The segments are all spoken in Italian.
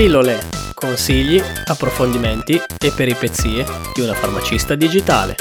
Pillole, consigli, approfondimenti e peripezie di una farmacista digitale.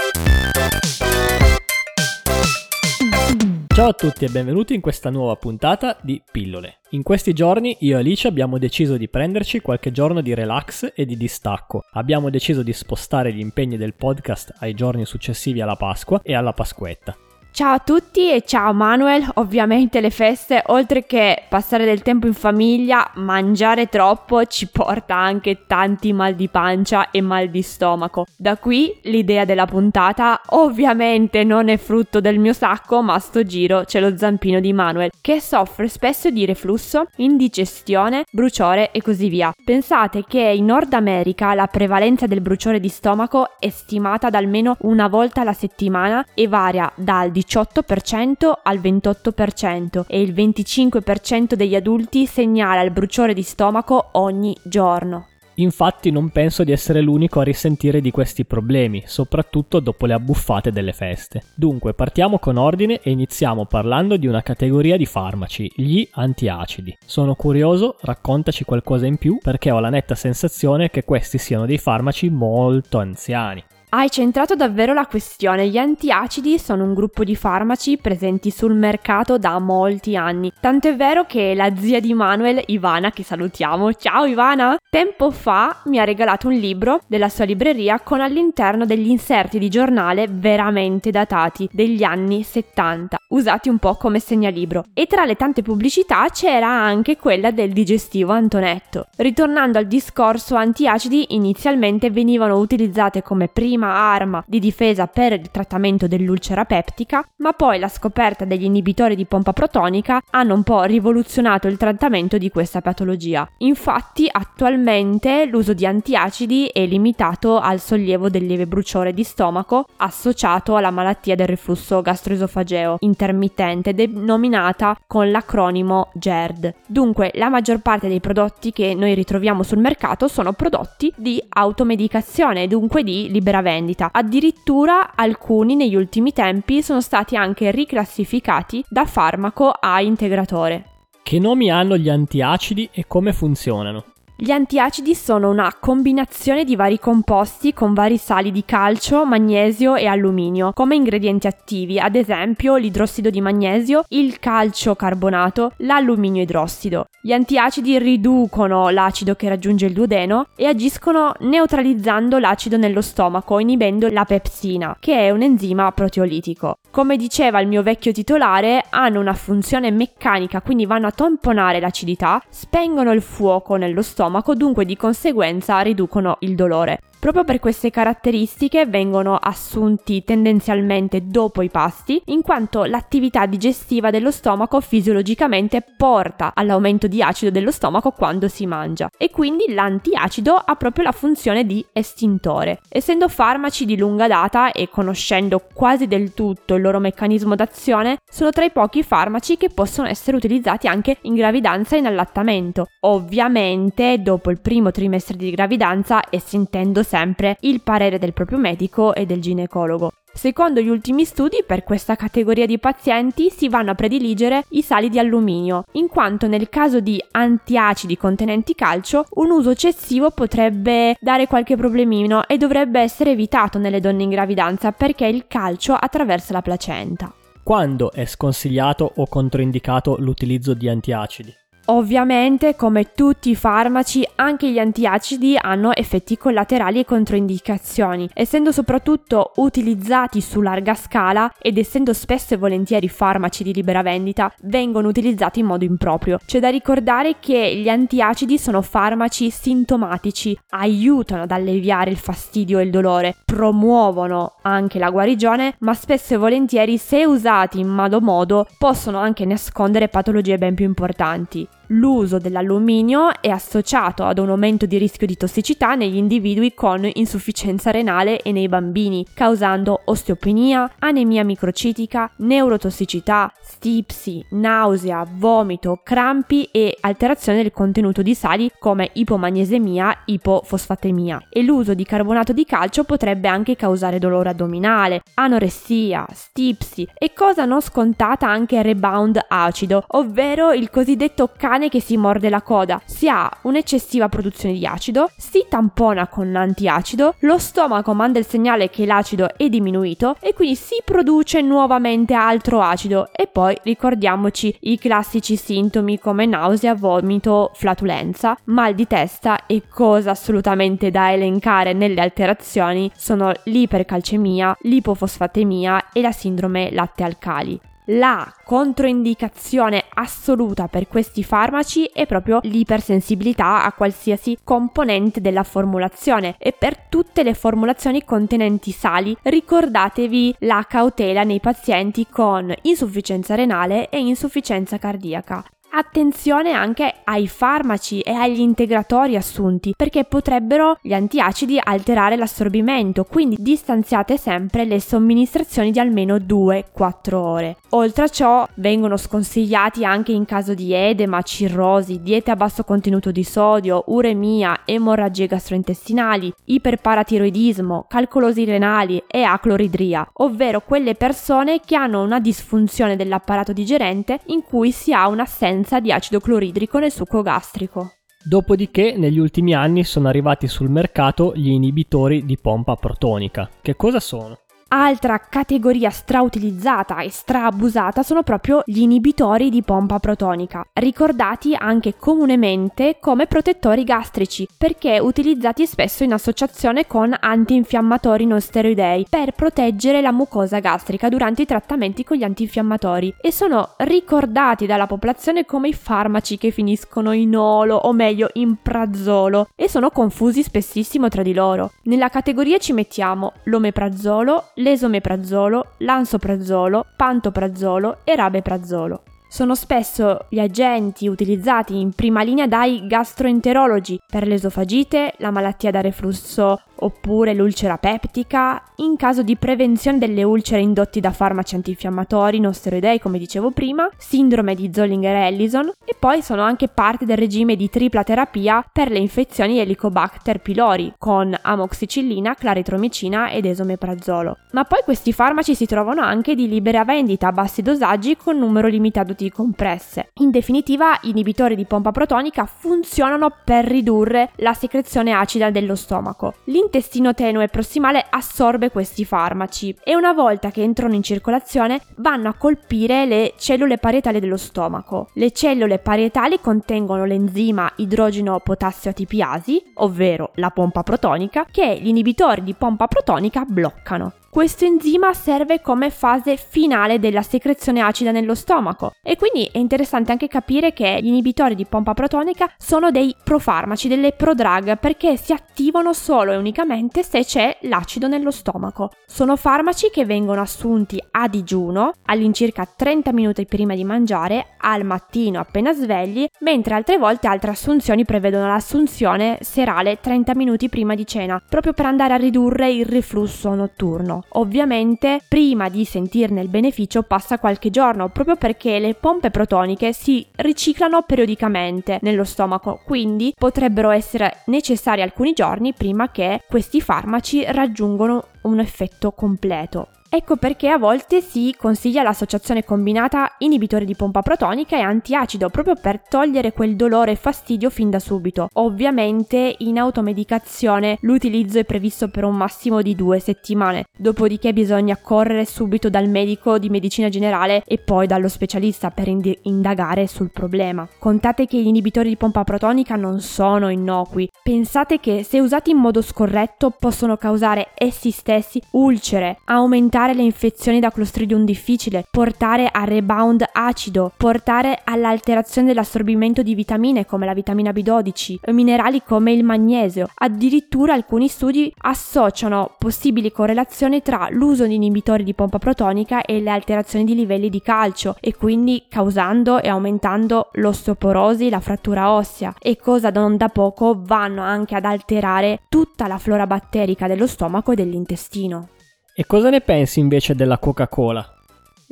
Ciao a tutti e benvenuti in questa nuova puntata di Pillole. In questi giorni io e Alice abbiamo deciso di prenderci qualche giorno di relax e di distacco. Abbiamo deciso di spostare gli impegni del podcast ai giorni successivi alla Pasqua e alla Pasquetta. Ciao a tutti e ciao Manuel, ovviamente le feste, oltre che passare del tempo in famiglia, mangiare troppo ci porta anche tanti mal di pancia e mal di stomaco. Da qui l'idea della puntata, ovviamente non è frutto del mio sacco, ma sto giro c'è lo zampino di Manuel, che soffre spesso di reflusso, indigestione, bruciore e così via. Pensate che in Nord America la prevalenza del bruciore di stomaco è stimata ad almeno una volta alla settimana e varia dal 18% al 28% e il 25% degli adulti segnala il bruciore di stomaco ogni giorno. Infatti non penso di essere l'unico a risentire di questi problemi, soprattutto dopo le abbuffate delle feste. Dunque partiamo con ordine e iniziamo parlando di una categoria di farmaci, gli antiacidi. Sono curioso, raccontaci qualcosa in più perché ho la netta sensazione che questi siano dei farmaci molto anziani. Hai centrato davvero la questione. Gli antiacidi sono un gruppo di farmaci presenti sul mercato da molti anni. Tanto è vero che la zia di Manuel, Ivana, che salutiamo, ciao Ivana, tempo fa mi ha regalato un libro della sua libreria con all'interno degli inserti di giornale veramente datati degli anni 70, usati un po' come segnalibro. E tra le tante pubblicità c'era anche quella del digestivo Antonetto. Ritornando al discorso antiacidi, inizialmente venivano utilizzate come prima prima arma di difesa per il trattamento dell'ulcera peptica, ma poi la scoperta degli inibitori di pompa protonica hanno un po' rivoluzionato il trattamento di questa patologia. Infatti, attualmente l'uso di antiacidi è limitato al sollievo del lieve bruciore di stomaco associato alla malattia del reflusso gastroesofageo intermittente denominata con l'acronimo GERD. Dunque, la maggior parte dei prodotti che noi ritroviamo sul mercato sono prodotti di automedicazione, dunque di libera. Addirittura alcuni negli ultimi tempi sono stati anche riclassificati da farmaco a integratore. Che nomi hanno gli antiacidi e come funzionano? Gli antiacidi sono una combinazione di vari composti con vari sali di calcio, magnesio e alluminio come ingredienti attivi, ad esempio l'idrossido di magnesio, il calcio carbonato, l'alluminio idrossido. Gli antiacidi riducono l'acido che raggiunge il duodeno e agiscono neutralizzando l'acido nello stomaco, inibendo la pepsina, che è un enzima proteolitico. Come diceva il mio vecchio titolare, hanno una funzione meccanica, quindi vanno a tamponare l'acidità, spengono il fuoco nello stomaco, dunque di conseguenza riducono il dolore. Proprio per queste caratteristiche vengono assunti tendenzialmente dopo i pasti, in quanto l'attività digestiva dello stomaco fisiologicamente porta all'aumento di acido dello stomaco quando si mangia e quindi l'antiacido ha proprio la funzione di estintore. Essendo farmaci di lunga data e conoscendo quasi del tutto il loro meccanismo d'azione, sono tra i pochi farmaci che possono essere utilizzati anche in gravidanza e in allattamento. Ovviamente dopo il primo trimestre di gravidanza e sentendo sempre il parere del proprio medico e del ginecologo. Secondo gli ultimi studi, per questa categoria di pazienti si vanno a prediligere i sali di alluminio, in quanto nel caso di antiacidi contenenti calcio, un uso eccessivo potrebbe dare qualche problemino e dovrebbe essere evitato nelle donne in gravidanza perché il calcio attraversa la placenta. Quando è sconsigliato o controindicato l'utilizzo di antiacidi? Ovviamente, come tutti i farmaci, anche gli antiacidi hanno effetti collaterali e controindicazioni, essendo soprattutto utilizzati su larga scala ed essendo spesso e volentieri farmaci di libera vendita, vengono utilizzati in modo improprio. C'è da ricordare che gli antiacidi sono farmaci sintomatici, aiutano ad alleviare il fastidio e il dolore, promuovono anche la guarigione, ma spesso e volentieri, se usati in malo modo, possono anche nascondere patologie ben più importanti l'uso dell'alluminio è associato ad un aumento di rischio di tossicità negli individui con insufficienza renale e nei bambini, causando osteopenia, anemia microcitica, neurotossicità, stipsi, nausea, vomito, crampi e alterazione del contenuto di sali come ipomagnesemia, ipofosfatemia. E l'uso di carbonato di calcio potrebbe anche causare dolore addominale, anoressia, stipsi e cosa non scontata anche rebound acido, ovvero il cosiddetto calcio cane che si morde la coda, si ha un'eccessiva produzione di acido, si tampona con antiacido, lo stomaco manda il segnale che l'acido è diminuito e quindi si produce nuovamente altro acido. E poi ricordiamoci i classici sintomi come nausea, vomito, flatulenza, mal di testa e cosa assolutamente da elencare nelle alterazioni sono l'ipercalcemia, l'ipofosfatemia e la sindrome latte alcali la controindicazione assoluta per questi farmaci è proprio l'ipersensibilità a qualsiasi componente della formulazione e per tutte le formulazioni contenenti sali ricordatevi la cautela nei pazienti con insufficienza renale e insufficienza cardiaca. Attenzione anche ai farmaci e agli integratori assunti perché potrebbero gli antiacidi alterare l'assorbimento, quindi distanziate sempre le somministrazioni di almeno 2-4 ore. Oltre a ciò vengono sconsigliati anche in caso di edema, cirrosi, diete a basso contenuto di sodio, uremia, emorragie gastrointestinali, iperparatiroidismo, calcolosi renali e acloridria, ovvero quelle persone che hanno una disfunzione dell'apparato digerente in cui si ha un'assenza presenza di acido cloridrico nel succo gastrico. Dopodiché negli ultimi anni sono arrivati sul mercato gli inibitori di pompa protonica. Che cosa sono? Altra categoria strautilizzata e straabusata sono proprio gli inibitori di pompa protonica, ricordati anche comunemente come protettori gastrici, perché utilizzati spesso in associazione con antinfiammatori non steroidei per proteggere la mucosa gastrica durante i trattamenti con gli antinfiammatori e sono ricordati dalla popolazione come i farmaci che finiscono in olo o meglio in prazolo e sono confusi spessissimo tra di loro. Nella categoria ci mettiamo l'omeprazolo, l'esomeprazolo, l'ansoprazolo, pantoprazolo e rabeprazolo. Sono spesso gli agenti utilizzati in prima linea dai gastroenterologi per l'esofagite, la malattia da reflusso oppure l'ulcera peptica, in caso di prevenzione delle ulcere indotti da farmaci antinfiammatori non steroidei, come dicevo prima, sindrome di Zollinger-Ellison e poi sono anche parte del regime di tripla terapia per le infezioni Helicobacter pylori con amoxicillina, claritromicina ed esomeprazolo. Ma poi questi farmaci si trovano anche di libera vendita a bassi dosaggi con numero limitato di compresse. In definitiva, inibitori di pompa protonica funzionano per ridurre la secrezione acida dello stomaco. L'in l'intestino tenue prossimale assorbe questi farmaci e una volta che entrano in circolazione vanno a colpire le cellule parietali dello stomaco. Le cellule parietali contengono l'enzima idrogeno-potassio ATPasi, ovvero la pompa protonica, che gli inibitori di pompa protonica bloccano. Questo enzima serve come fase finale della secrezione acida nello stomaco e quindi è interessante anche capire che gli inibitori di pompa protonica sono dei profarmaci, delle prodrug perché si attivano solo e unicamente se c'è l'acido nello stomaco. Sono farmaci che vengono assunti a digiuno all'incirca 30 minuti prima di mangiare, al mattino appena svegli, mentre altre volte altre assunzioni prevedono l'assunzione serale 30 minuti prima di cena, proprio per andare a ridurre il riflusso notturno. Ovviamente prima di sentirne il beneficio passa qualche giorno, proprio perché le pompe protoniche si riciclano periodicamente nello stomaco, quindi potrebbero essere necessari alcuni giorni prima che questi farmaci raggiungano un effetto completo. Ecco perché a volte si consiglia l'associazione combinata inibitore di pompa protonica e antiacido proprio per togliere quel dolore e fastidio fin da subito. Ovviamente in automedicazione l'utilizzo è previsto per un massimo di due settimane, dopodiché bisogna correre subito dal medico di medicina generale e poi dallo specialista per ind- indagare sul problema. Contate che gli inibitori di pompa protonica non sono innocui, pensate che se usati in modo scorretto possono causare essi stessi ulcere, aumentare aumentare le infezioni da Clostridium difficile, portare a rebound acido, portare all'alterazione dell'assorbimento di vitamine come la vitamina B12, minerali come il magnesio. Addirittura alcuni studi associano possibili correlazioni tra l'uso di inibitori di pompa protonica e le alterazioni di livelli di calcio e quindi causando e aumentando l'osteoporosi, la frattura ossea e cosa non da poco vanno anche ad alterare tutta la flora batterica dello stomaco e dell'intestino. E cosa ne pensi invece della Coca-Cola?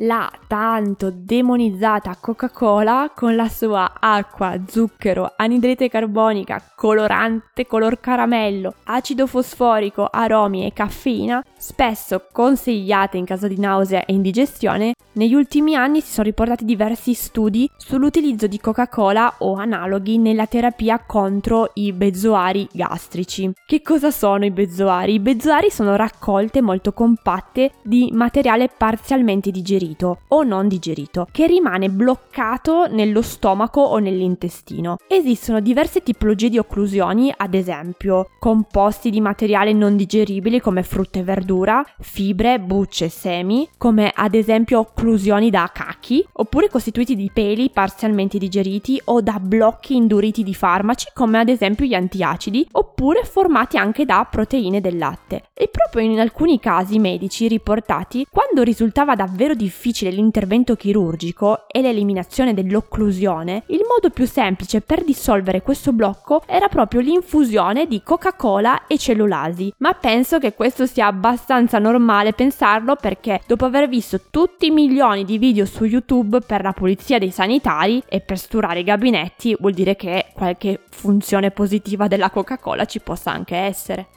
La tanto demonizzata Coca-Cola con la sua acqua, zucchero, anidride carbonica, colorante, color caramello, acido fosforico, aromi e caffeina, spesso consigliate in caso di nausea e indigestione, negli ultimi anni si sono riportati diversi studi sull'utilizzo di Coca-Cola o analoghi nella terapia contro i bezzoari gastrici. Che cosa sono i bezzoari? I bezzoari sono raccolte molto compatte di materiale parzialmente digerito o non digerito, che rimane bloccato nello stomaco o nell'intestino. Esistono diverse tipologie di occlusioni, ad esempio composti di materiale non digeribile come frutta e verdura, fibre, bucce e semi, come ad esempio occlusioni da cacchi, oppure costituiti di peli parzialmente digeriti o da blocchi induriti di farmaci come ad esempio gli antiacidi, oppure formati anche da proteine del latte. E proprio in alcuni casi medici riportati, quando risultava davvero difficile l'intervento chirurgico e l'eliminazione dell'occlusione, il modo più semplice per dissolvere questo blocco era proprio l'infusione di Coca-Cola e cellulasi. Ma penso che questo sia abbastanza normale pensarlo perché dopo aver visto tutti i milioni di video su YouTube per la pulizia dei sanitari e per sturare i gabinetti, vuol dire che qualche funzione positiva della Coca-Cola ci possa anche essere.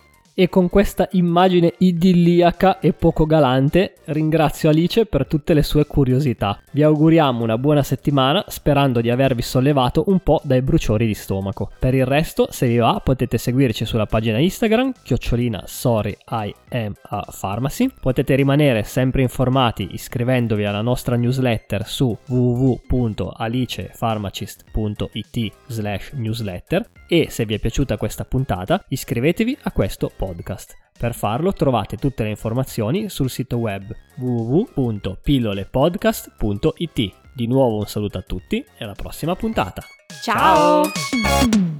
E con questa immagine idilliaca e poco galante ringrazio Alice per tutte le sue curiosità. Vi auguriamo una buona settimana sperando di avervi sollevato un po' dai bruciori di stomaco. Per il resto, se vi va, potete seguirci sulla pagina Instagram, chiocciolina sorry I am a pharmacy. Potete rimanere sempre informati iscrivendovi alla nostra newsletter su www.alicepharmacist.it slash newsletter e se vi è piaciuta questa puntata iscrivetevi a questo podcast. Per farlo trovate tutte le informazioni sul sito web www.pillolepodcast.it. Di nuovo un saluto a tutti e alla prossima puntata. Ciao! Ciao.